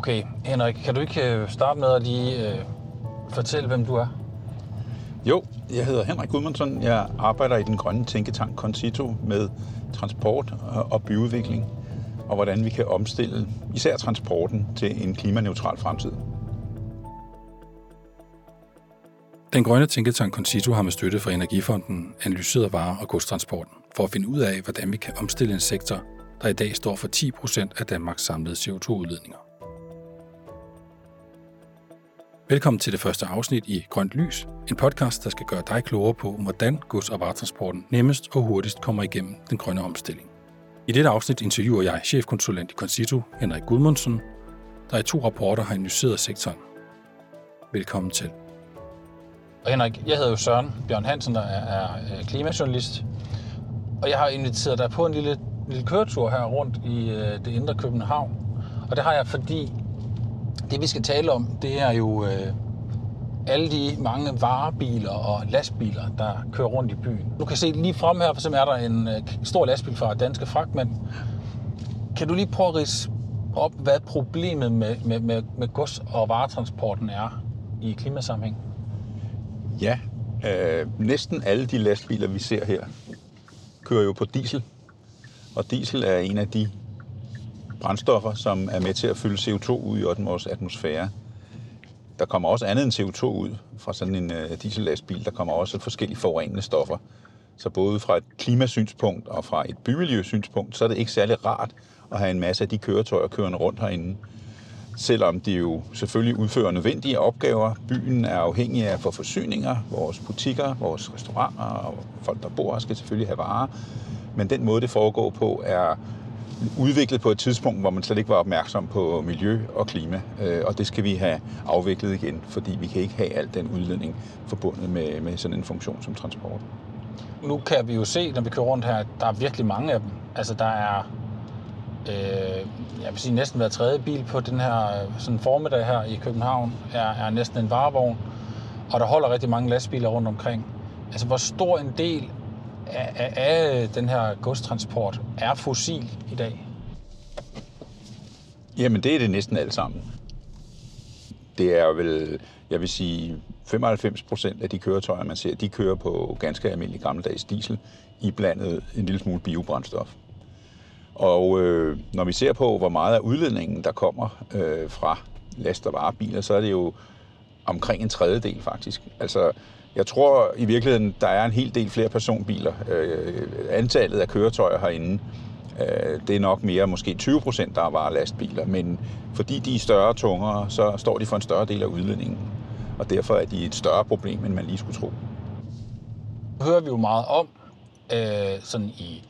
Okay, Henrik, kan du ikke øh, starte med at lige øh, fortælle, hvem du er? Jo, jeg hedder Henrik Gudmundsson. Jeg arbejder i den grønne tænketank Concito med transport og byudvikling, og hvordan vi kan omstille især transporten til en klimaneutral fremtid. Den grønne tænketank Concito har med støtte fra Energifonden analyseret varer- og godstransporten for at finde ud af, hvordan vi kan omstille en sektor, der i dag står for 10 procent af Danmarks samlede CO2-udledninger. Velkommen til det første afsnit i Grønt Lys, en podcast, der skal gøre dig klogere på, hvordan gods- og varetransporten nemmest og hurtigst kommer igennem den grønne omstilling. I dette afsnit interviewer jeg chefkonsulent i Concito, Henrik Gudmundsen, der i to rapporter har analyseret sektoren. Velkommen til. Og Henrik, jeg hedder jo Søren Bjørn Hansen, der er, øh, klimajournalist. Og jeg har inviteret dig på en lille, lille køretur her rundt i øh, det indre København. Og det har jeg, fordi det vi skal tale om, det er jo øh, alle de mange varebiler og lastbiler, der kører rundt i byen. Du kan se lige frem her, for eksempel er der en øh, stor lastbil fra Danske Fragtmænd. Kan du lige prøve at rise op, hvad problemet med, med, med, med gods- og varetransporten er i klimasammenhæng? Ja, øh, næsten alle de lastbiler, vi ser her, kører jo på diesel. Og diesel er en af de brændstoffer, som er med til at fylde CO2 ud i vores atmosfære. Der kommer også andet end CO2 ud fra sådan en øh, diesellastbil. Der kommer også forskellige forurenende stoffer. Så både fra et klimasynspunkt og fra et bymiljøsynspunkt, så er det ikke særlig rart at have en masse af de køretøjer kørende rundt herinde. Selvom de jo selvfølgelig udfører nødvendige opgaver. Byen er afhængig af for forsyninger. Vores butikker, vores restauranter og folk, der bor her, skal selvfølgelig have varer. Men den måde, det foregår på, er udviklet på et tidspunkt, hvor man slet ikke var opmærksom på miljø og klima. Øh, og det skal vi have afviklet igen, fordi vi kan ikke have al den udledning forbundet med, med sådan en funktion som transport. Nu kan vi jo se, når vi kører rundt her, at der er virkelig mange af dem. Altså der er, øh, jeg vil sige næsten hver tredje bil på den her sådan formiddag her i København, er, er næsten en varevogn. Og der holder rigtig mange lastbiler rundt omkring. Altså hvor stor en del af, af, af den her godstransport er fossil i dag? Jamen, det er det næsten alt sammen. Det er vel, jeg vil sige, 95 procent af de køretøjer, man ser, de kører på ganske almindelig gammeldags diesel, i blandet en lille smule biobrændstof. Og øh, når vi ser på, hvor meget af udledningen, der kommer øh, fra last- og varebiler, så er det jo omkring en tredjedel faktisk. Altså, jeg tror i virkeligheden, der er en hel del flere personbiler. Øh, antallet af køretøjer herinde, øh, det er nok mere, måske 20 procent, der er bare lastbiler. Men fordi de er større og tungere, så står de for en større del af udledningen. Og derfor er de et større problem, end man lige skulle tro. Det hører vi jo meget om, øh, sådan i,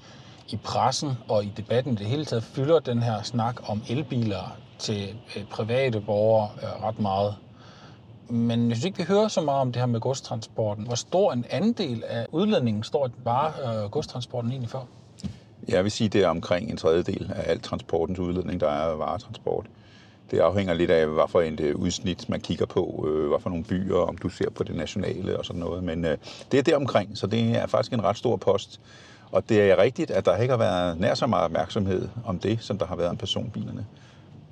i pressen og i debatten i det hele taget, fylder den her snak om elbiler til øh, private borgere øh, ret meget. Men jeg synes ikke, vi hører så meget om det her med godstransporten. Hvor stor en andel af udledningen står bare øh, godstransporten egentlig for? Jeg vil sige, det er omkring en tredjedel af al transportens udledning, der er varetransport. Det afhænger lidt af, hvad for et øh, udsnit man kigger på, øh, hvad for nogle byer, om du ser på det nationale og sådan noget. Men øh, det er der omkring, så det er faktisk en ret stor post. Og det er rigtigt, at der ikke har været nær så meget opmærksomhed om det, som der har været om personbilerne.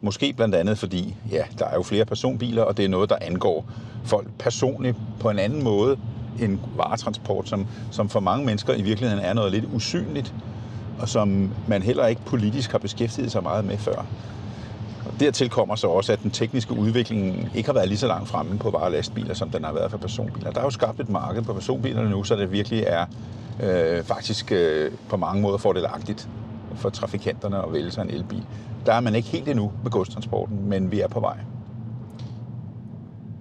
Måske blandt andet fordi, ja, der er jo flere personbiler, og det er noget, der angår folk personligt på en anden måde end varetransport, som, som for mange mennesker i virkeligheden er noget lidt usynligt, og som man heller ikke politisk har beskæftiget sig meget med før. Og dertil kommer så også, at den tekniske udvikling ikke har været lige så langt fremme på bare lastbiler, som den har været for personbiler. Der er jo skabt et marked på personbilerne nu, så det virkelig er øh, faktisk øh, på mange måder fordelagtigt for trafikanterne at vælge sig en elbil. Der er man ikke helt endnu med godstransporten, men vi er på vej.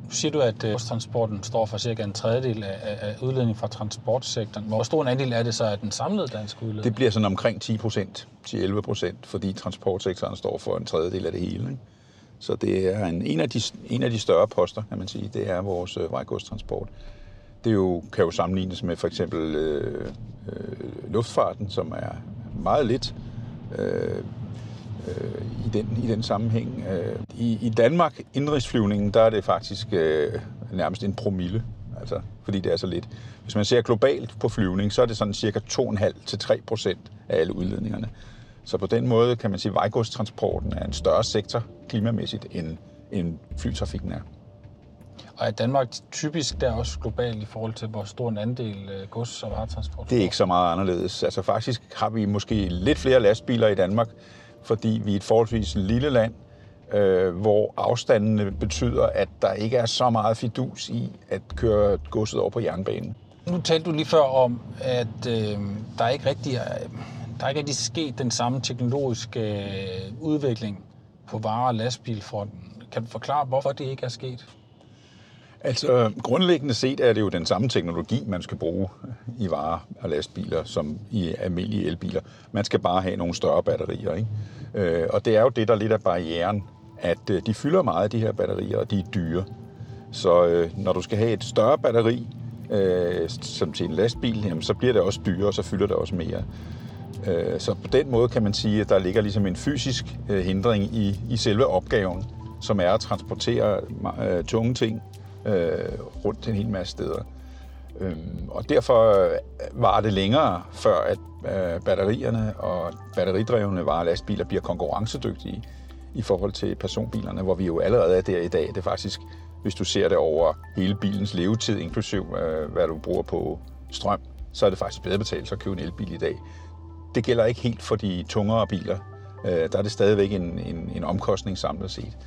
Nu siger du, at godstransporten står for cirka en tredjedel af, af udledning fra transportsektoren. Hvor stor en andel er det så af den samlede danske udledning? Det bliver sådan omkring 10 procent til 11 procent, fordi transportsektoren står for en tredjedel af det hele. Ikke? Så det er en, en, af de, en af de større poster, kan man sige, det er vores øh, vejgodstransport. Det jo, kan jo sammenlignes med for eksempel øh, øh, luftfarten, som er meget lidt øh, øh, i, den, i den sammenhæng. Øh, i, I Danmark, indrigsflyvningen, der er det faktisk øh, nærmest en promille, altså, fordi det er så lidt. Hvis man ser globalt på flyvning, så er det sådan cirka 2,5-3 procent af alle udledningerne. Så på den måde kan man sige, at vejgodstransporten er en større sektor klimamæssigt, end, end flytrafikken er. Og er Danmark typisk der også globalt i forhold til, hvor stor en andel øh, gods- og varetransport? Det er ikke så meget anderledes. Altså faktisk har vi måske lidt flere lastbiler i Danmark, fordi vi er et forholdsvis lille land, øh, hvor afstandene betyder, at der ikke er så meget fidus i at køre godset over på jernbanen. Nu talte du lige før om, at øh, der er ikke rigtig er, der er ikke rigtig sket den samme teknologiske øh, udvikling på vare- og lastbilfronten. Kan du forklare, hvorfor det ikke er sket? Altså øh, grundlæggende set er det jo den samme teknologi, man skal bruge i varer og lastbiler som i almindelige elbiler. Man skal bare have nogle større batterier. Ikke? Øh, og det er jo det, der lidt er barrieren, at øh, de fylder meget, de her batterier, og de er dyre. Så når du skal have et større batteri, som til en lastbil, jamen, så bliver det også dyrere, og så fylder det også mere. Så på den måde kan man sige, at der ligger ligesom en fysisk hindring i, i selve opgaven, som er at transportere tunge ting øh, rundt til en hel masse steder. Øhm, og derfor øh, var det længere, før at øh, batterierne og batteridrevne varelastbiler bliver konkurrencedygtige i forhold til personbilerne, hvor vi jo allerede er der i dag. Det er faktisk, hvis du ser det over hele bilens levetid, inklusiv øh, hvad du bruger på strøm, så er det faktisk bedre betalt at købe en elbil i dag. Det gælder ikke helt for de tungere biler. Øh, der er det stadigvæk en, en, en omkostning samlet set.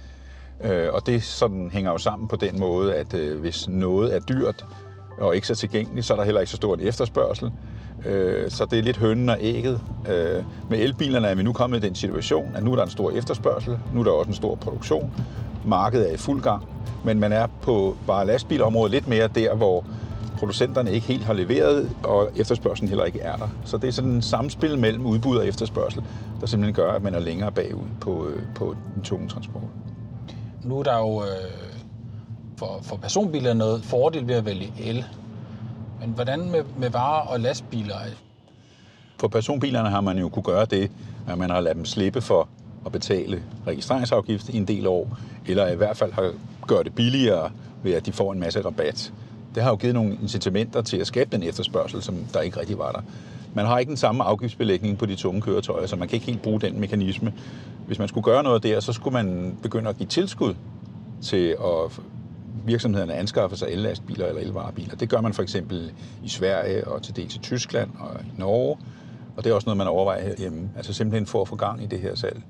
Øh, og det sådan hænger jo sammen på den måde, at øh, hvis noget er dyrt og ikke så tilgængeligt, så er der heller ikke så stor en efterspørgsel. Øh, så det er lidt hønnen og ægget. Øh, med elbilerne er vi nu kommet i den situation, at nu er der en stor efterspørgsel, nu er der også en stor produktion. Markedet er i fuld gang, men man er på bare lastbilområdet lidt mere der, hvor producenterne ikke helt har leveret, og efterspørgselen heller ikke er der. Så det er sådan en samspil mellem udbud og efterspørgsel, der simpelthen gør, at man er længere bagud på, øh, på den tunge transport. Nu er der jo øh, for, for personbiler noget fordel ved at vælge el. Men hvordan med, med varer og lastbiler? For personbilerne har man jo kunne gøre det, at man har ladet dem slippe for at betale registreringsafgift i en del år, eller i hvert fald har gjort det billigere ved, at de får en masse rabat. Det har jo givet nogle incitamenter til at skabe den efterspørgsel, som der ikke rigtig var der. Man har ikke den samme afgiftsbelægning på de tunge køretøjer, så man kan ikke helt bruge den mekanisme. Hvis man skulle gøre noget der, så skulle man begynde at give tilskud til at virksomhederne anskaffer sig ellastbiler eller elvarebiler. Det gør man for eksempel i Sverige og til dels i Tyskland og i Norge. Og det er også noget, man overvejer herhjemme. Altså simpelthen for at få gang i det her salg.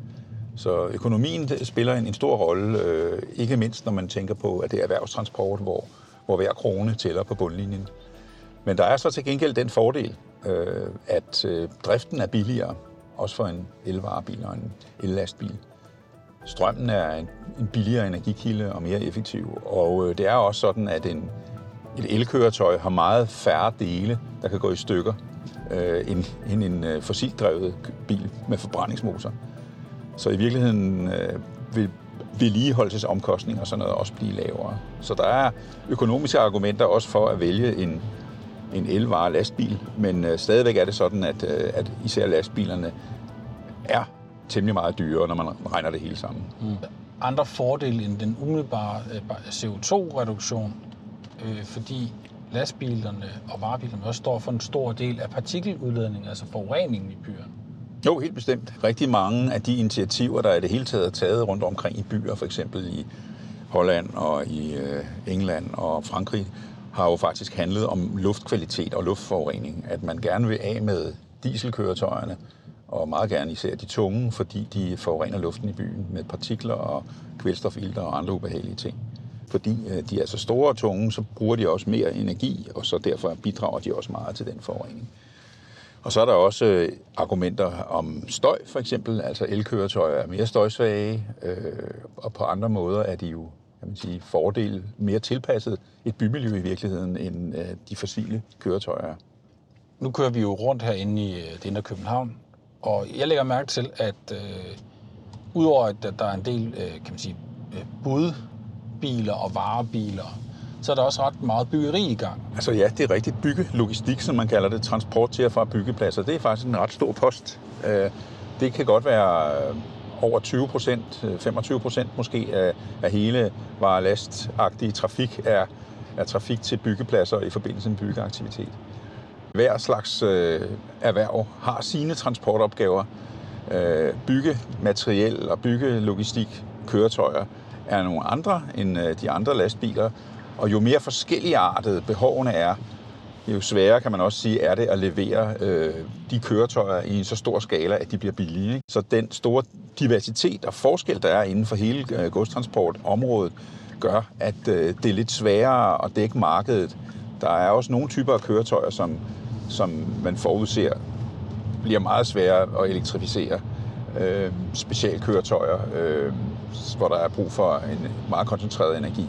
Så økonomien spiller en, en stor rolle, øh, ikke mindst når man tænker på, at det er erhvervstransport, hvor, hvor hver krone tæller på bundlinjen. Men der er så til gengæld den fordel, øh, at øh, driften er billigere, også for en elvarebil og en ellastbil. Strømmen er en, en billigere energikilde og mere effektiv, og øh, det er også sådan, at en, et elkøretøj har meget færre dele, der kan gå i stykker, øh, end, end en øh, fossildrevet bil med forbrændingsmotor. Så i virkeligheden øh, vil vedligeholdelsesomkostninger og sådan noget også blive lavere. Så der er økonomiske argumenter også for at vælge en, en elvare lastbil, men øh, stadigvæk er det sådan, at, øh, at især lastbilerne er temmelig meget dyrere, når man regner det hele sammen. Mm. Andre fordele end den umiddelbare øh, CO2-reduktion, øh, fordi lastbilerne og varebilerne også står for en stor del af partikeludledningen, altså forureningen i byerne. Jo, helt bestemt. Rigtig mange af de initiativer, der er det hele taget taget rundt omkring i byer, for eksempel i Holland og i øh, England og Frankrig, har jo faktisk handlet om luftkvalitet og luftforurening. At man gerne vil af med dieselkøretøjerne, og meget gerne især de tunge, fordi de forurener luften i byen med partikler og kvælstofilter og andre ubehagelige ting. Fordi øh, de er så store og tunge, så bruger de også mere energi, og så derfor bidrager de også meget til den forurening. Og så er der også øh, argumenter om støj, for eksempel. Altså elkøretøjer er mere støjsvage, øh, og på andre måder er de jo kan man sige, fordel mere tilpasset et bymiljø i virkeligheden, end øh, de fossile køretøjer. Nu kører vi jo rundt herinde i det indre København, og jeg lægger mærke til, at øh, udover at der er en del øh, kan man sige, øh, budbiler og varebiler, så er der også ret meget byggeri i gang. Altså ja, det er rigtigt. Byggelogistik, som man kalder det, transport til og fra byggepladser, det er faktisk en ret stor post. Øh, det kan godt være øh, over 20 procent, øh, 25 procent måske af, af hele varelastagtige trafik er, er trafik til byggepladser i forbindelse med byggeaktivitet. Hver slags øh, erhverv har sine transportopgaver, øh, byggemateriel og byggelogistik køretøjer er nogle andre end øh, de andre lastbiler. Og jo mere forskelligartet behovene er, jo sværere kan man også sige, er det at levere øh, de køretøjer i en så stor skala, at de bliver billige. Ikke? Så den store diversitet og forskel, der er inden for hele øh, godstransportområdet, gør, at øh, det er lidt sværere at dække markedet. Der er også nogle typer af køretøjer, som, som man forudser bliver meget sværere at elektrificere. Øh, specialkøretøjer, øh, hvor der er brug for en meget koncentreret energi.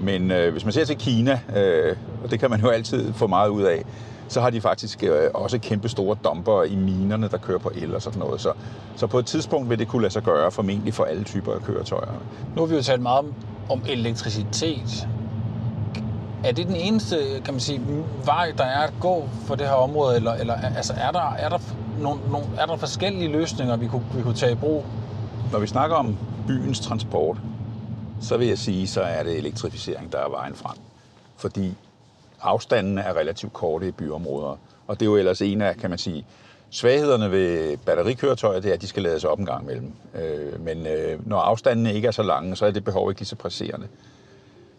Men øh, hvis man ser til Kina, øh, og det kan man jo altid få meget ud af, så har de faktisk øh, også kæmpe store dumper i minerne, der kører på el og sådan noget. Så, så på et tidspunkt vil det kunne lade sig gøre, formentlig for alle typer af køretøjer. Nu har vi jo talt meget om, om elektricitet. Er det den eneste, kan man sige, vej, der er at gå for det her område, eller, eller altså, er, der, er, der nogle, nogle, er der forskellige løsninger, vi kunne, vi kunne tage i brug? Når vi snakker om byens transport, så vil jeg sige, så er det elektrificering, der er vejen frem. Fordi afstandene er relativt korte i byområder. Og det er jo ellers en af, kan man sige, svaghederne ved batterikøretøjer, det er, at de skal lades op en gang imellem. Øh, men øh, når afstandene ikke er så lange, så er det behov ikke lige så presserende.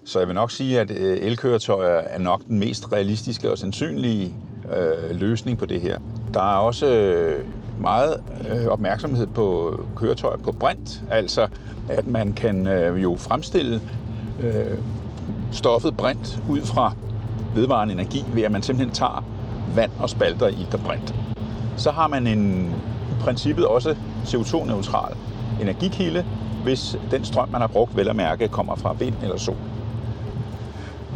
Så jeg vil nok sige, at øh, elkøretøjer er nok den mest realistiske og sandsynlige øh, løsning på det her. Der er også øh, meget øh, opmærksomhed på køretøjer på brint, altså at man kan øh, jo fremstille øh, stoffet brint ud fra vedvarende energi, ved at man simpelthen tager vand og spalter i der brint. Så har man en i princippet også CO2-neutral energikilde, hvis den strøm, man har brugt, vel at mærke, kommer fra vind eller sol.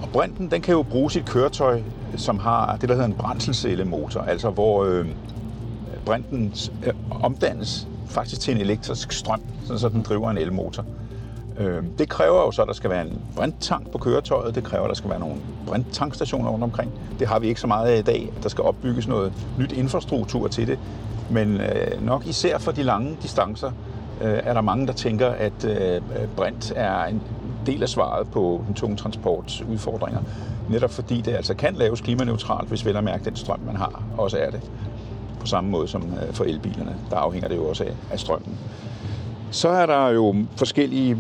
Og brinten, den kan jo bruge sit køretøj, som har det, der hedder en brændselscellemotor, altså hvor øh, brinten øh, omdannes faktisk til en elektrisk strøm, så den driver en elmotor. Øh, det kræver jo så, at der skal være en brinttank på køretøjet. Det kræver, at der skal være nogle brinttankstationer rundt omkring. Det har vi ikke så meget af i dag. Der skal opbygges noget nyt infrastruktur til det. Men øh, nok især for de lange distancer øh, er der mange, der tænker, at øh, brint er en del af svaret på den tunge transports udfordringer. Netop fordi det altså kan laves klimaneutralt, hvis vel at mærke den strøm, man har, også er det. På samme måde som øh, for elbilerne. Der afhænger det jo også af, af strømmen. Så er der jo forskellige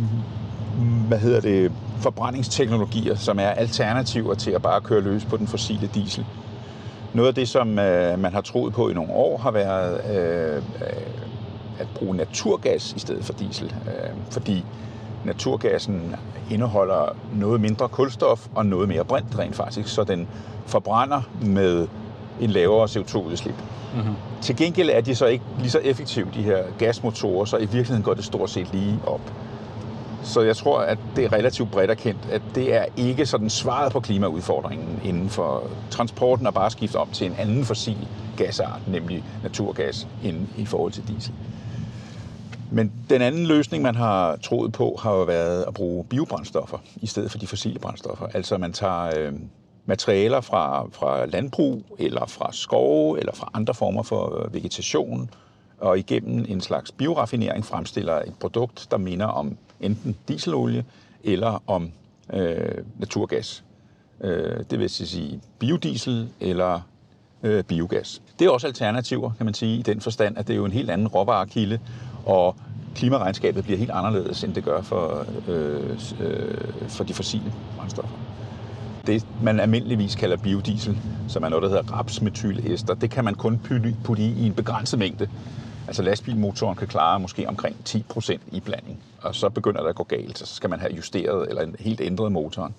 hvad hedder det, forbrændingsteknologier, som er alternativer til at bare køre løs på den fossile diesel. Noget af det, som øh, man har troet på i nogle år, har været øh, at bruge naturgas i stedet for diesel. Øh, fordi naturgassen indeholder noget mindre kulstof og noget mere brint rent faktisk, så den forbrænder med en lavere CO2-udslip. Mm-hmm. Til gengæld er de så ikke lige så effektive, de her gasmotorer, så i virkeligheden går det stort set lige op. Så jeg tror, at det er relativt bredt erkendt, at det er ikke sådan svaret på klimaudfordringen inden for transporten at bare skifte om til en anden fossil gasart, nemlig naturgas, end i forhold til diesel. Men den anden løsning, man har troet på, har jo været at bruge biobrændstoffer i stedet for de fossile brændstoffer. Altså man tager øh, materialer fra, fra landbrug, eller fra skove, eller fra andre former for øh, vegetation, og igennem en slags bioraffinering fremstiller et produkt, der minder om enten dieselolie eller om øh, naturgas. Øh, det vil sige biodiesel eller øh, biogas. Det er også alternativer, kan man sige, i den forstand, at det er jo en helt anden råvarekilde, og klimaregnskabet bliver helt anderledes, end det gør for, øh, øh, for de fossile brændstoffer. Det, man almindeligvis kalder biodiesel, som er noget, der hedder rapsmetylester, det kan man kun putte i, i en begrænset mængde. Altså lastbilmotoren kan klare måske omkring 10% i blanding, og så begynder det at gå galt, så skal man have justeret eller helt ændret motoren.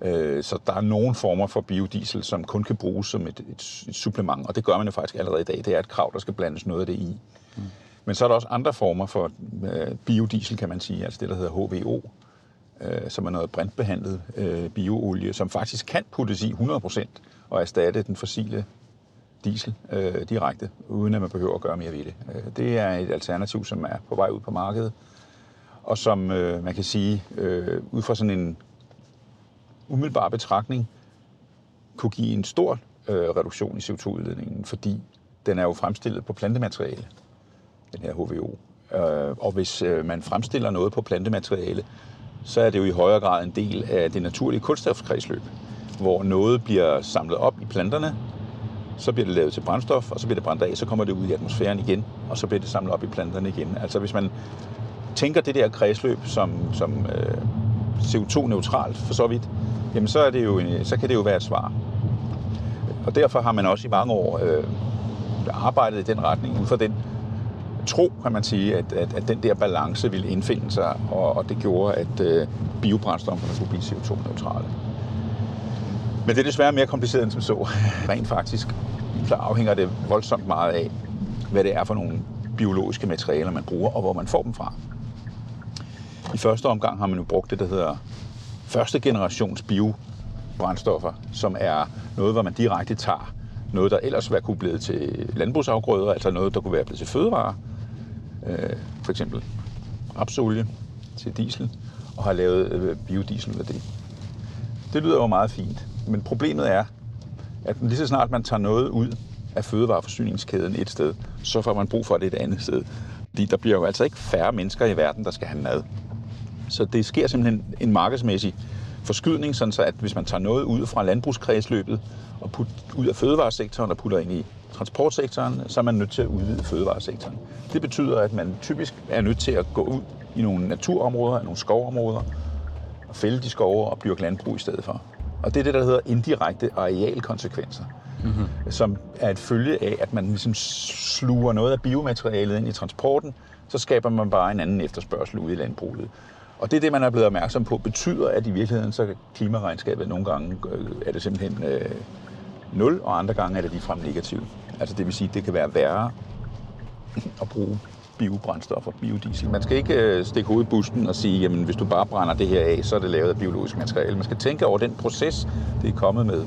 Øh, så der er nogle former for biodiesel, som kun kan bruges som et, et, et supplement, og det gør man jo faktisk allerede i dag. Det er et krav, der skal blandes noget af det i. Mm. Men så er der også andre former for øh, biodiesel, kan man sige, altså det, der hedder HVO, øh, som er noget brintbehandlet øh, bioolie, som faktisk kan puttes i 100% og erstatte den fossile diesel øh, direkte, uden at man behøver at gøre mere ved det. Øh, det er et alternativ, som er på vej ud på markedet, og som øh, man kan sige, øh, ud fra sådan en umiddelbar betragtning, kunne give en stor øh, reduktion i CO2-udledningen, fordi den er jo fremstillet på plantemateriale, den her HVO. Øh, og hvis øh, man fremstiller noget på plantemateriale, så er det jo i højere grad en del af det naturlige kulstofkredsløb, hvor noget bliver samlet op i planterne, så bliver det lavet til brændstof, og så bliver det brændt af, så kommer det ud i atmosfæren igen, og så bliver det samlet op i planterne igen. Altså hvis man tænker det der kredsløb som, som øh, CO2-neutralt for så vidt, jamen så, er det jo, så kan det jo være et svar. Og derfor har man også i mange år øh, arbejdet i den retning, ud fra den tro, kan man sige, at, at, at den der balance ville indfinde sig, og, og det gjorde, at øh, biobrændstofferne kunne blive CO2-neutrale. Men det er desværre mere kompliceret end som så. Rent faktisk, så afhænger det voldsomt meget af, hvad det er for nogle biologiske materialer, man bruger, og hvor man får dem fra. I første omgang har man jo brugt det, der hedder første generations biobrændstoffer, som er noget, hvor man direkte tager noget, der ellers var kunne blive til landbrugsafgrøder, altså noget, der kunne være blevet til fødevarer, øh, for eksempel rapsolie til diesel, og har lavet øh, biodiesel med det. Det lyder jo meget fint, men problemet er, at lige så snart man tager noget ud af fødevareforsyningskæden et sted, så får man brug for det et andet sted. Fordi der bliver jo altså ikke færre mennesker i verden, der skal have mad. Så det sker simpelthen en markedsmæssig forskydning, sådan så at hvis man tager noget ud fra landbrugskredsløbet og putter ud af fødevaresektoren og putter ind i transportsektoren, så er man nødt til at udvide fødevaresektoren. Det betyder, at man typisk er nødt til at gå ud i nogle naturområder, nogle skovområder, og fælde de skove og dyrke landbrug i stedet for. Og det er det, der hedder indirekte arealkonsekvenser, mm-hmm. som er et følge af, at man ligesom sluger noget af biomaterialet ind i transporten, så skaber man bare en anden efterspørgsel ude i landbruget. Og det er det, man er blevet opmærksom på, betyder, at i virkeligheden så klimaregnskabet nogle gange øh, er det simpelthen øh, 0, og andre gange er det ligefrem negativt. Altså det vil sige, at det kan være værre at bruge biobrændstoffer, biodiesel. Man skal ikke øh, stikke hovedet i busten og sige, jamen hvis du bare brænder det her af, så er det lavet af biologisk materiale. Man skal tænke over den proces, det er kommet med.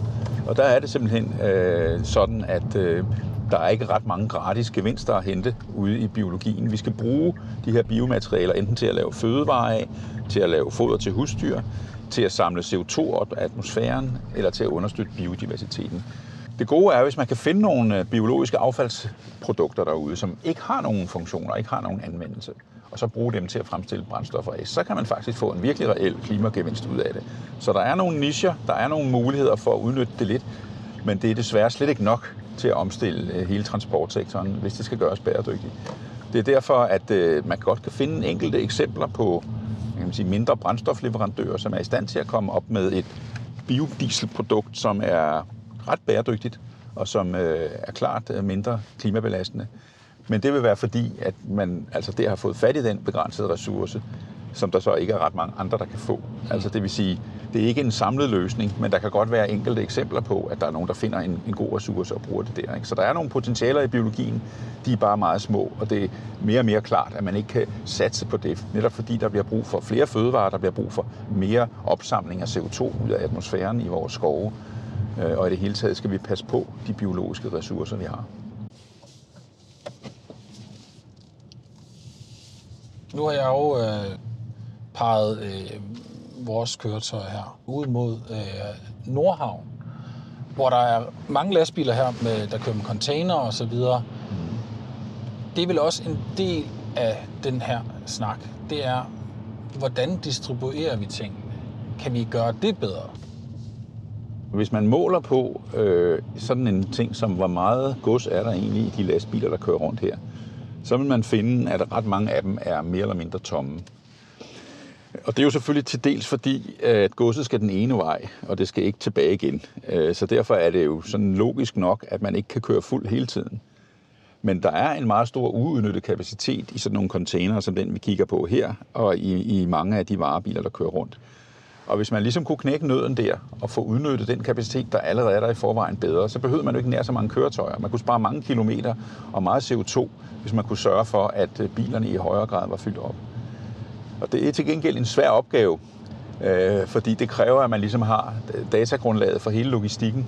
Og der er det simpelthen øh, sådan, at øh, der er ikke ret mange gratis gevinster at hente ude i biologien. Vi skal bruge de her biomaterialer enten til at lave fødevarer af, til at lave foder til husdyr, til at samle CO2 op af atmosfæren, eller til at understøtte biodiversiteten. Det gode er, hvis man kan finde nogle øh, biologiske affaldsprodukter derude, som ikke har nogen funktioner, ikke har nogen anvendelse, og så bruge dem til at fremstille brændstoffer af, så kan man faktisk få en virkelig reel klimagevinst ud af det. Så der er nogle nicher, der er nogle muligheder for at udnytte det lidt, men det er desværre slet ikke nok til at omstille øh, hele transportsektoren, hvis det skal gøres bæredygtigt. Det er derfor, at øh, man godt kan finde enkelte eksempler på kan man sige, mindre brændstofleverandører, som er i stand til at komme op med et biodieselprodukt, som er ret bæredygtigt, og som øh, er klart øh, mindre klimabelastende. Men det vil være fordi, at man altså der har fået fat i den begrænsede ressource, som der så ikke er ret mange andre, der kan få. Altså det vil sige, det er ikke en samlet løsning, men der kan godt være enkelte eksempler på, at der er nogen, der finder en, en god ressource og bruger det der. Ikke? Så der er nogle potentialer i biologien, de er bare meget små, og det er mere og mere klart, at man ikke kan satse på det, netop fordi der bliver brug for flere fødevarer, der bliver brug for mere opsamling af CO2 ud af atmosfæren i vores skove, øh, og i det hele taget skal vi passe på de biologiske ressourcer, vi har. Nu har jeg jo øh, peget øh, vores køretøj her ud mod øh, Nordhavn, hvor der er mange lastbiler her, med, der kører med container og så videre. Det er vel også en del af den her snak. Det er, hvordan distribuerer vi tingene? Kan vi gøre det bedre? Hvis man måler på øh, sådan en ting som, hvor meget gods er der egentlig i de lastbiler, der kører rundt her, så vil man finde, at ret mange af dem er mere eller mindre tomme. Og det er jo selvfølgelig til dels fordi, at godset skal den ene vej, og det skal ikke tilbage igen. Øh, så derfor er det jo sådan logisk nok, at man ikke kan køre fuld hele tiden. Men der er en meget stor uudnyttet kapacitet i sådan nogle containere, som den vi kigger på her, og i, i mange af de varebiler, der kører rundt. Og hvis man ligesom kunne knække nøden der og få udnyttet den kapacitet, der allerede er der i forvejen bedre, så behøvede man jo ikke nær så mange køretøjer. Man kunne spare mange kilometer og meget CO2, hvis man kunne sørge for, at øh, bilerne i højere grad var fyldt op. Og det er til gengæld en svær opgave, øh, fordi det kræver, at man ligesom har datagrundlaget for hele logistikken.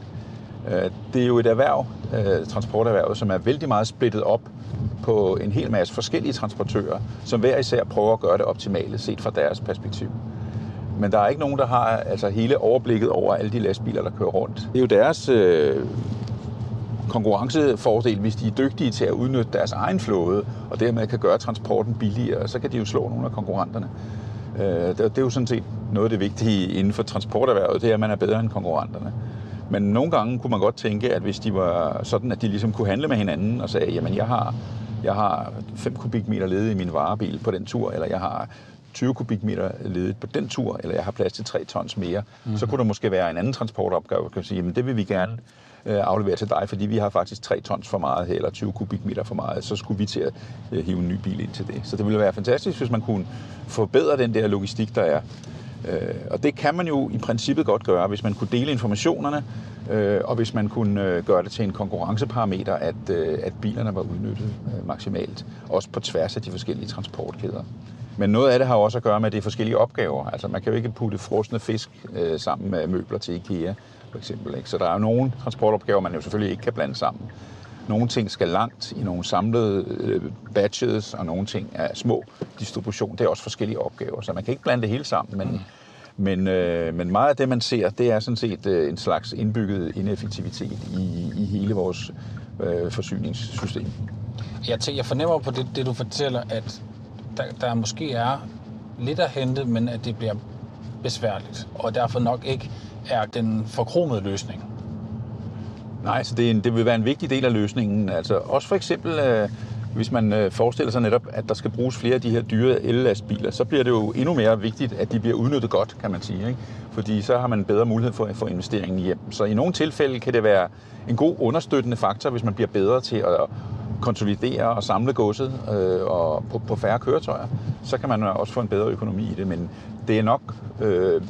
Øh, det er jo et erhverv, øh, transporterhvervet, som er vældig meget splittet op på en hel masse forskellige transportører, som hver især prøver at gøre det optimale set fra deres perspektiv. Men der er ikke nogen, der har altså, hele overblikket over alle de lastbiler, der kører rundt. Det er jo deres øh, konkurrencefordel, hvis de er dygtige til at udnytte deres egen flåde, og dermed kan gøre transporten billigere, så kan de jo slå nogle af konkurrenterne. Øh, det er jo sådan set noget af det vigtige inden for transporterhvervet, det er, at man er bedre end konkurrenterne. Men nogle gange kunne man godt tænke, at hvis de var sådan, at de ligesom kunne handle med hinanden og sagde, jamen jeg har, jeg har 5 kubikmeter ledet i min varebil på den tur, eller jeg har 20 kubikmeter ledet på den tur, eller jeg har plads til 3 tons mere, mm-hmm. så kunne der måske være en anden transportopgave, kan sige, jamen det vil vi gerne øh, aflevere til dig, fordi vi har faktisk 3 tons for meget her, eller 20 kubikmeter for meget, så skulle vi til at øh, hive en ny bil ind til det. Så det ville være fantastisk, hvis man kunne forbedre den der logistik, der er. Øh, og det kan man jo i princippet godt gøre, hvis man kunne dele informationerne, øh, og hvis man kunne øh, gøre det til en konkurrenceparameter, at, øh, at bilerne var udnyttet øh, maksimalt, også på tværs af de forskellige transportkæder. Men noget af det har også at gøre med, at det er forskellige opgaver. Altså man kan jo ikke putte frosne fisk øh, sammen med møbler til IKEA, for eksempel. Ikke? Så der er jo nogle transportopgaver, man jo selvfølgelig ikke kan blande sammen. Nogle ting skal langt i nogle samlede øh, batches, og nogle ting er små distribution. Det er også forskellige opgaver, så man kan ikke blande det hele sammen. Men, mm. men, øh, men meget af det, man ser, det er sådan set øh, en slags indbygget ineffektivitet i, i hele vores øh, forsyningssystem. Jeg, tænker, jeg fornemmer på det, det, du fortæller, at der, der måske er lidt at hente, men at det bliver besværligt, og derfor nok ikke er den forkromede løsning. Nej, så det, er en, det vil være en vigtig del af løsningen. Altså også for eksempel, øh, hvis man øh, forestiller sig netop, at der skal bruges flere af de her dyre ellastbiler, så bliver det jo endnu mere vigtigt, at de bliver udnyttet godt, kan man sige. Ikke? Fordi så har man bedre mulighed for at få investeringen hjem. Så i nogle tilfælde kan det være en god understøttende faktor, hvis man bliver bedre til at konsolidere og samle godset øh, og på, på færre køretøjer, så kan man også få en bedre økonomi i det. Men det er nok øh,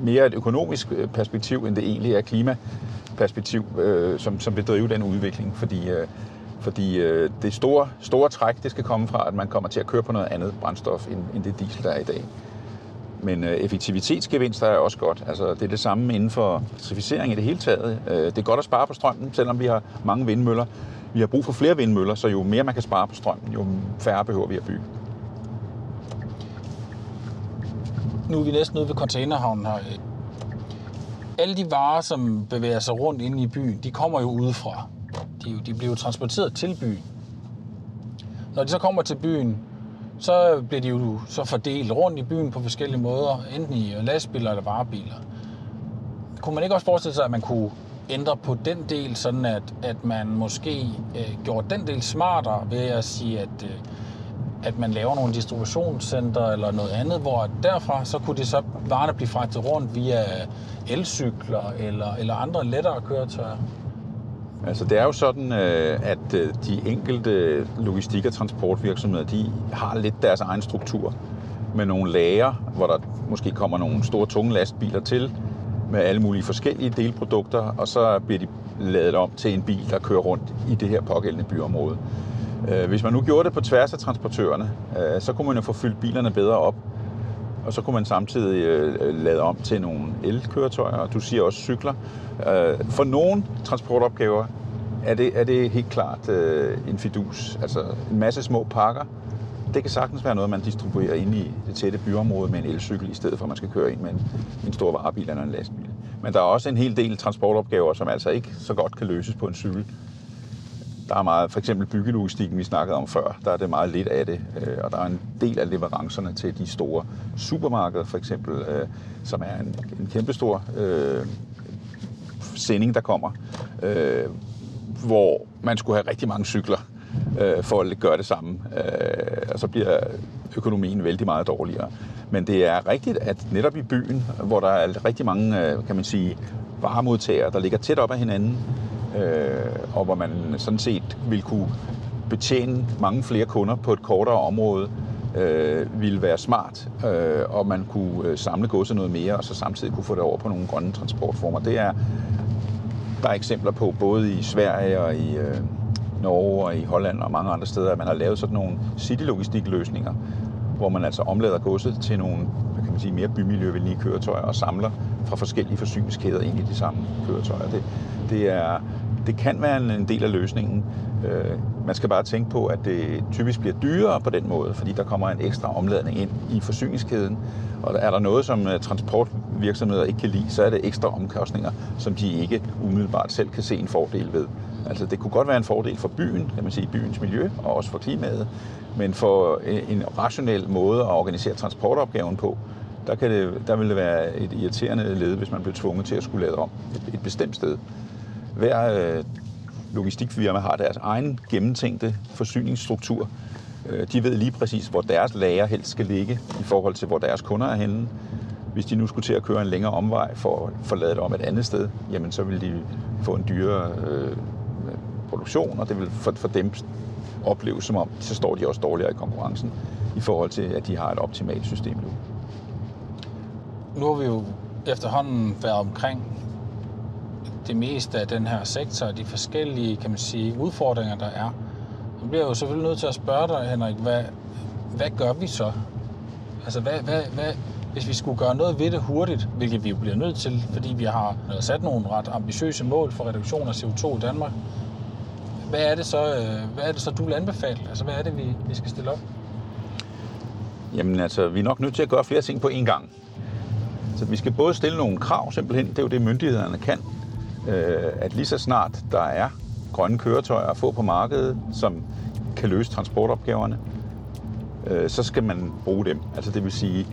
mere et økonomisk øh, perspektiv, end det egentlig er klimaperspektiv, øh, som, som vil drive den udvikling. Fordi, øh, fordi øh, det store, store træk, det skal komme fra, at man kommer til at køre på noget andet brændstof, end, end det diesel, der er i dag. Men øh, effektivitetsgevinster er også godt. Altså, det er det samme inden for certificering i det hele taget. Øh, det er godt at spare på strømmen, selvom vi har mange vindmøller. Vi har brug for flere vindmøller, så jo mere man kan spare på strømmen, jo færre behøver vi at bygge. Nu er vi næsten ude ved containerhavnen her. Alle de varer, som bevæger sig rundt inde i byen, de kommer jo udefra. De, de bliver jo transporteret til byen. Når de så kommer til byen, så bliver de jo så fordelt rundt i byen på forskellige måder, enten i lastbiler eller varebiler. Kunne man ikke også forestille sig, at man kunne ændre på den del, sådan at, at man måske øh, gjorde den del smartere ved at sige, at, øh, at man laver nogle distributionscenter eller noget andet, hvor derfra så kunne det så varerne blive fragtet rundt via elcykler eller, eller andre lettere køretøjer. Altså det er jo sådan, øh, at øh, de enkelte logistik- og transportvirksomheder, de har lidt deres egen struktur med nogle lager, hvor der måske kommer nogle store, tunge lastbiler til, med alle mulige forskellige delprodukter, og så bliver de lavet om til en bil, der kører rundt i det her pågældende byområde. Øh, hvis man nu gjorde det på tværs af transportørerne, øh, så kunne man jo få fyldt bilerne bedre op, og så kunne man samtidig øh, lade om til nogle elkøretøjer, og du siger også cykler. For nogle transportopgaver er det, er det helt klart en fidus. Altså en masse små pakker, det kan sagtens være noget, man distribuerer ind i det tætte byområde med en elcykel, i stedet for at man skal køre ind med en, en stor varebil eller en lastbil. Men der er også en hel del transportopgaver, som altså ikke så godt kan løses på en cykel. Der er meget, for eksempel byggelogistikken, vi snakkede om før, der er det meget lidt af det, øh, og der er en del af leverancerne til de store supermarkeder, for eksempel, øh, som er en, en kæmpestor øh, sending, der kommer, øh, hvor man skulle have rigtig mange cykler øh, for at gøre det samme. Øh, og så bliver økonomien vældig meget dårligere. Men det er rigtigt, at netop i byen, hvor der er rigtig mange, øh, kan man sige, varemodtagere, der ligger tæt op ad hinanden, øh, og hvor man sådan set vil kunne betjene mange flere kunder på et kortere område, øh, ville være smart, øh, og man kunne øh, samle godset noget mere, og så samtidig kunne få det over på nogle grønne transportformer. Det er der er eksempler på, både i Sverige og i, øh, Norge og i Holland og mange andre steder, at man har lavet sådan nogle city-logistik-løsninger, hvor man altså omlader godset til nogle hvad kan man sige, mere bymiljøvenlige køretøjer og samler fra forskellige forsyningskæder ind i de samme køretøjer. Det, det, er, det kan være en, del af løsningen. Øh, man skal bare tænke på, at det typisk bliver dyrere på den måde, fordi der kommer en ekstra omladning ind i forsyningskæden. Og er der noget, som øh, transportvirksomheder ikke kan lide, så er det ekstra omkostninger, som de ikke umiddelbart selv kan se en fordel ved. Altså det kunne godt være en fordel for byen, kan man sige, byens miljø og også for klimaet, men for øh, en rationel måde at organisere transportopgaven på, der, kan det, der vil det være et irriterende led, hvis man bliver tvunget til at skulle lade om et, et bestemt sted. Hver øh, logistikfirma har deres egen gennemtænkte forsyningsstruktur. Øh, de ved lige præcis, hvor deres lager helst skal ligge i forhold til, hvor deres kunder er henne. Hvis de nu skulle til at køre en længere omvej for at forlade det om et andet sted, jamen så vil de få en dyrere øh, produktion, og det vil for, for dem opleves som om, så står de også dårligere i konkurrencen i forhold til, at de har et optimalt system nu. Nu har vi jo efterhånden været omkring det meste af den her sektor, de forskellige, kan man sige, udfordringer, der er. Nu bliver jeg jo selvfølgelig nødt til at spørge dig, Henrik, hvad, hvad gør vi så? Altså, hvad, hvad, hvad, hvis vi skulle gøre noget ved det hurtigt, hvilket vi jo bliver nødt til, fordi vi har sat nogle ret ambitiøse mål for reduktion af CO2 i Danmark, hvad er det så, øh, hvad er det så du vil anbefale? Altså, hvad er det, vi, vi skal stille op? Jamen altså, vi er nok nødt til at gøre flere ting på én gang. Så vi skal både stille nogle krav, simpelthen, det er jo det, myndighederne kan, øh, at lige så snart der er grønne køretøjer at få på markedet, som kan løse transportopgaverne, øh, så skal man bruge dem. Altså det vil sige,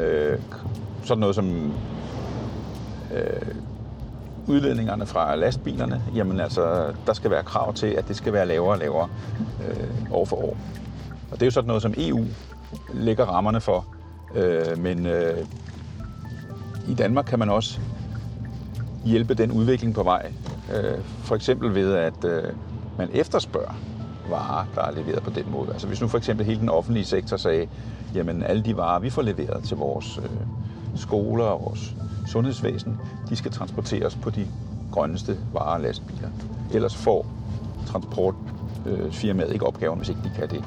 øh, sådan noget som øh, udledningerne fra lastbilerne, jamen altså, der skal være krav til, at det skal være lavere og lavere øh, år for år. Og det er jo sådan noget, som EU lægger rammerne for. Øh, men øh, i Danmark kan man også hjælpe den udvikling på vej. Øh, for eksempel ved, at øh, man efterspørger varer, der er leveret på den måde. Altså hvis nu for eksempel hele den offentlige sektor sagde, jamen alle de varer, vi får leveret til vores øh, skoler og vores sundhedsvæsen, de skal transporteres på de grønneste varer og lastbiler. Ellers får transportfirmaet øh, ikke opgaven, hvis ikke de kan det.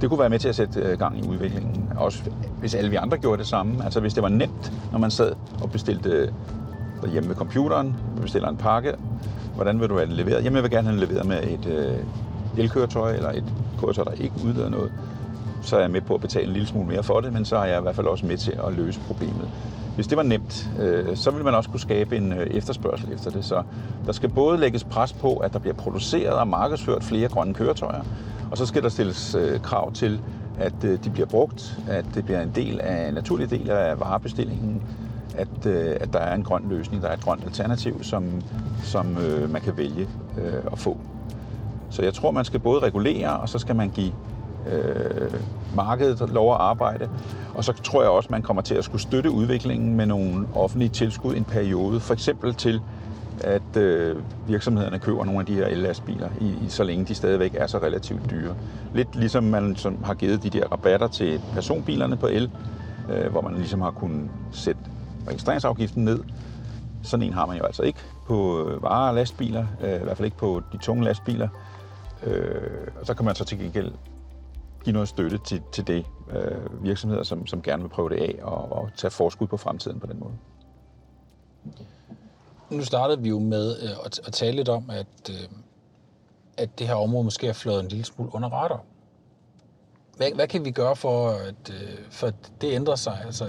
Det kunne være med til at sætte øh, gang i udviklingen. Også hvis alle vi andre gjorde det samme. Altså hvis det var nemt, når man sad og bestilte derhjemme ved computeren, bestiller en pakke, hvordan vil du have den leveret? Jamen jeg vil gerne have den leveret med et øh, elkøretøj eller et køretøj, der ikke udleder noget. Så er jeg med på at betale en lille smule mere for det, men så er jeg i hvert fald også med til at løse problemet. Hvis det var nemt, øh, så ville man også kunne skabe en øh, efterspørgsel efter det. Så der skal både lægges pres på, at der bliver produceret og markedsført flere grønne køretøjer, og så skal der stilles øh, krav til, at øh, de bliver brugt, at det bliver en del af en naturlig del af varebestillingen, at, øh, at der er en grøn løsning, der er et grønt alternativ, som, som øh, man kan vælge øh, at få. Så jeg tror, man skal både regulere, og så skal man give øh, markedet lov at arbejde. Og så tror jeg også, man kommer til at skulle støtte udviklingen med nogle offentlige tilskud en periode. For eksempel til, at øh, virksomhederne køber nogle af de her ellastbiler, i, i, så længe de stadigvæk er så relativt dyre. Lidt ligesom man som har givet de der rabatter til personbilerne på el, øh, hvor man ligesom har kunnet sætte registreringsafgiften ned. Sådan en har man jo altså ikke på øh, varer og lastbiler, øh, i hvert fald ikke på de tunge lastbiler. Øh, og så kan man så til gengæld give noget støtte til, til det øh, virksomheder, som, som gerne vil prøve det af og, og tage forskud på fremtiden på den måde. Nu startede vi jo med øh, at, at tale lidt om, at, øh, at det her område måske er flået en lille smule under radar. Hvad, hvad kan vi gøre for, at, øh, for at det ændrer sig? Altså,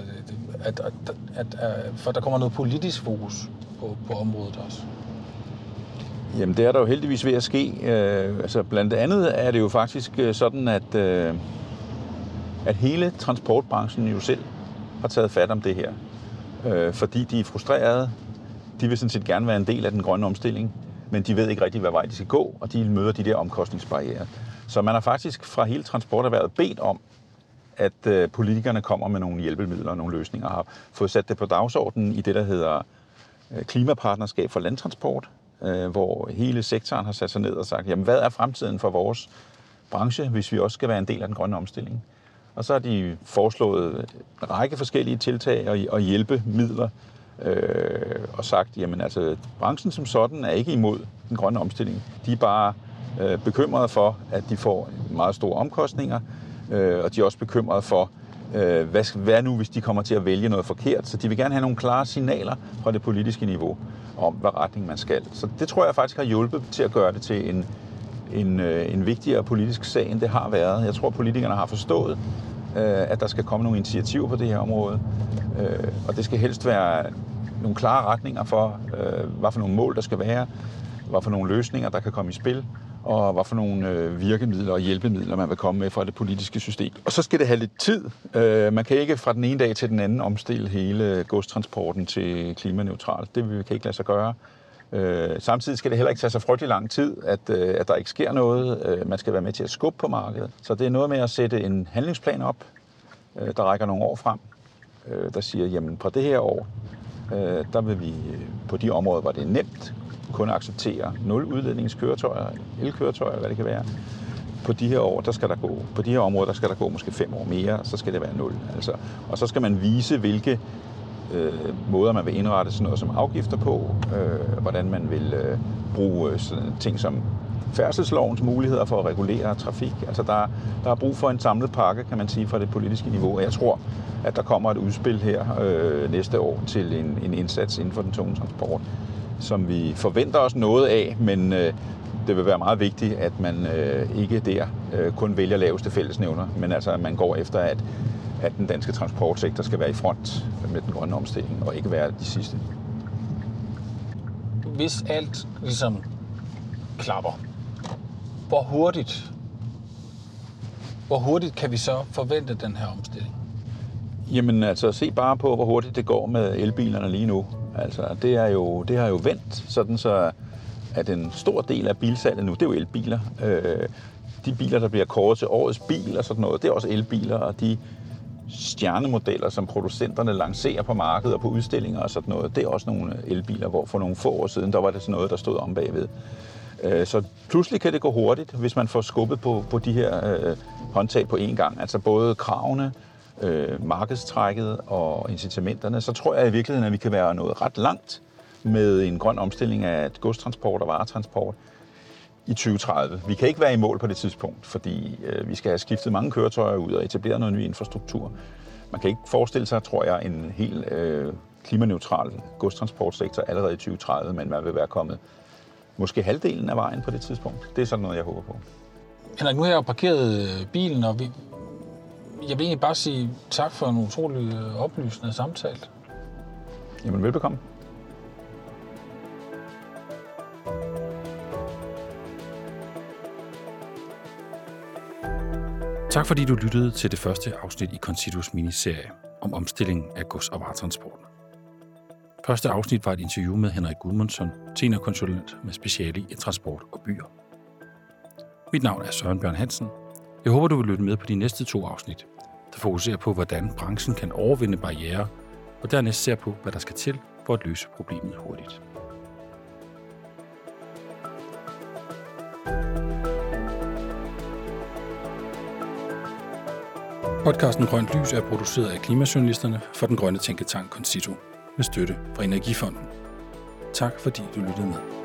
at, at, at, at, for der kommer noget politisk fokus på, på området også? Jamen, det er der jo heldigvis ved at ske. Øh, altså, blandt andet er det jo faktisk øh, sådan, at, øh, at hele transportbranchen jo selv har taget fat om det her. Øh, fordi de er frustrerede. De vil sådan set gerne være en del af den grønne omstilling, men de ved ikke rigtig, hvad vej de skal gå, og de møder de der omkostningsbarriere. Så man har faktisk fra hele transporterhvervet bedt om, at øh, politikerne kommer med nogle hjælpemidler og nogle løsninger, og har fået sat det på dagsordenen i det, der hedder øh, klimapartnerskab for landtransport, øh, hvor hele sektoren har sat sig ned og sagt, jamen hvad er fremtiden for vores branche, hvis vi også skal være en del af den grønne omstilling? Og så har de foreslået en række forskellige tiltag og, og hjælpemidler, øh, og sagt, jamen altså, branchen som sådan er ikke imod den grønne omstilling. De er bare øh, bekymrede for, at de får meget store omkostninger, øh, og de er også bekymrede for, øh, hvad, hvad nu, hvis de kommer til at vælge noget forkert. Så de vil gerne have nogle klare signaler fra det politiske niveau om, hvad retning man skal. Så det tror jeg faktisk har hjulpet til at gøre det til en, en, øh, en vigtigere politisk sag, end det har været. Jeg tror, politikerne har forstået, øh, at der skal komme nogle initiativer på det her område. Øh, og det skal helst være nogle klare retninger for, øh, hvad for nogle mål der skal være, hvad for nogle løsninger der kan komme i spil og hvad for nogle øh, virkemidler og hjælpemidler, man vil komme med fra det politiske system. Og så skal det have lidt tid. Øh, man kan ikke fra den ene dag til den anden omstille hele godstransporten til klimaneutralt. Det kan ikke lade sig gøre. Øh, samtidig skal det heller ikke tage så frygtelig lang tid, at, øh, at der ikke sker noget. Øh, man skal være med til at skubbe på markedet. Så det er noget med at sætte en handlingsplan op, øh, der rækker nogle år frem, øh, der siger, jamen på det her år, øh, der vil vi øh, på de områder, hvor det er nemt, kun acceptere nul udledningskøretøjer, elkøretøjer, hvad det kan være. På de her år, der skal der gå, på de her områder, der skal der gå måske fem år mere, så skal det være nul. Altså, og så skal man vise, hvilke øh, måder man vil indrette sådan noget som afgifter på, øh, hvordan man vil øh, bruge øh, sådan ting som færdselslovens muligheder for at regulere trafik. Altså der, der er brug for en samlet pakke, kan man sige, fra det politiske niveau. Og jeg tror, at der kommer et udspil her øh, næste år til en, en indsats inden for den tunge transport, som vi forventer os noget af, men øh, det vil være meget vigtigt, at man øh, ikke der øh, kun vælger laveste fællesnævner, men altså at man går efter, at, at den danske transportsektor skal være i front med den grønne omstilling, og ikke være de sidste. Hvis alt ligesom klapper, hvor hurtigt, hvor hurtigt kan vi så forvente den her omstilling? Jamen altså, se bare på, hvor hurtigt det går med elbilerne lige nu. Altså, det, er jo, det har jo vendt, sådan så at en stor del af bilsalget nu, det er jo elbiler. Øh, de biler, der bliver kåret til årets bil og sådan noget, det er også elbiler, og de stjernemodeller, som producenterne lancerer på markedet og på udstillinger og sådan noget, det er også nogle elbiler, hvor for nogle få år siden, der var det sådan noget, der stod om bagved. Øh, så pludselig kan det gå hurtigt, hvis man får skubbet på, på de her øh, håndtag på én gang. Altså både kravene, øh, markedstrækket og incitamenterne, så tror jeg i virkeligheden, at vi kan være nået ret langt med en grøn omstilling af godstransport og varetransport i 2030. Vi kan ikke være i mål på det tidspunkt, fordi øh, vi skal have skiftet mange køretøjer ud og etableret noget ny infrastruktur. Man kan ikke forestille sig, tror jeg, en helt øh, klimaneutral godstransportsektor allerede i 2030, men man vil være kommet måske halvdelen af vejen på det tidspunkt. Det er sådan noget, jeg håber på. Henrik, nu har jeg jo parkeret øh, bilen, og vi, jeg vil egentlig bare sige tak for en utrolig øh, oplysende samtale. Jamen, velbekomme. Tak fordi du lyttede til det første afsnit i Consitus miniserie om omstillingen af gods- og varetransporten. Første afsnit var et interview med Henrik Gudmundsson, seniorkonsulent med speciale i transport og byer. Mit navn er Søren Bjørn Hansen. Jeg håber, du vil lytte med på de næste to afsnit, der fokuserer på, hvordan branchen kan overvinde barriere, og dernæst ser på, hvad der skal til for at løse problemet hurtigt. Podcasten Grønt Lys er produceret af klimajournalisterne for den grønne tænketank Concito med støtte fra Energifonden. Tak fordi du lyttede med.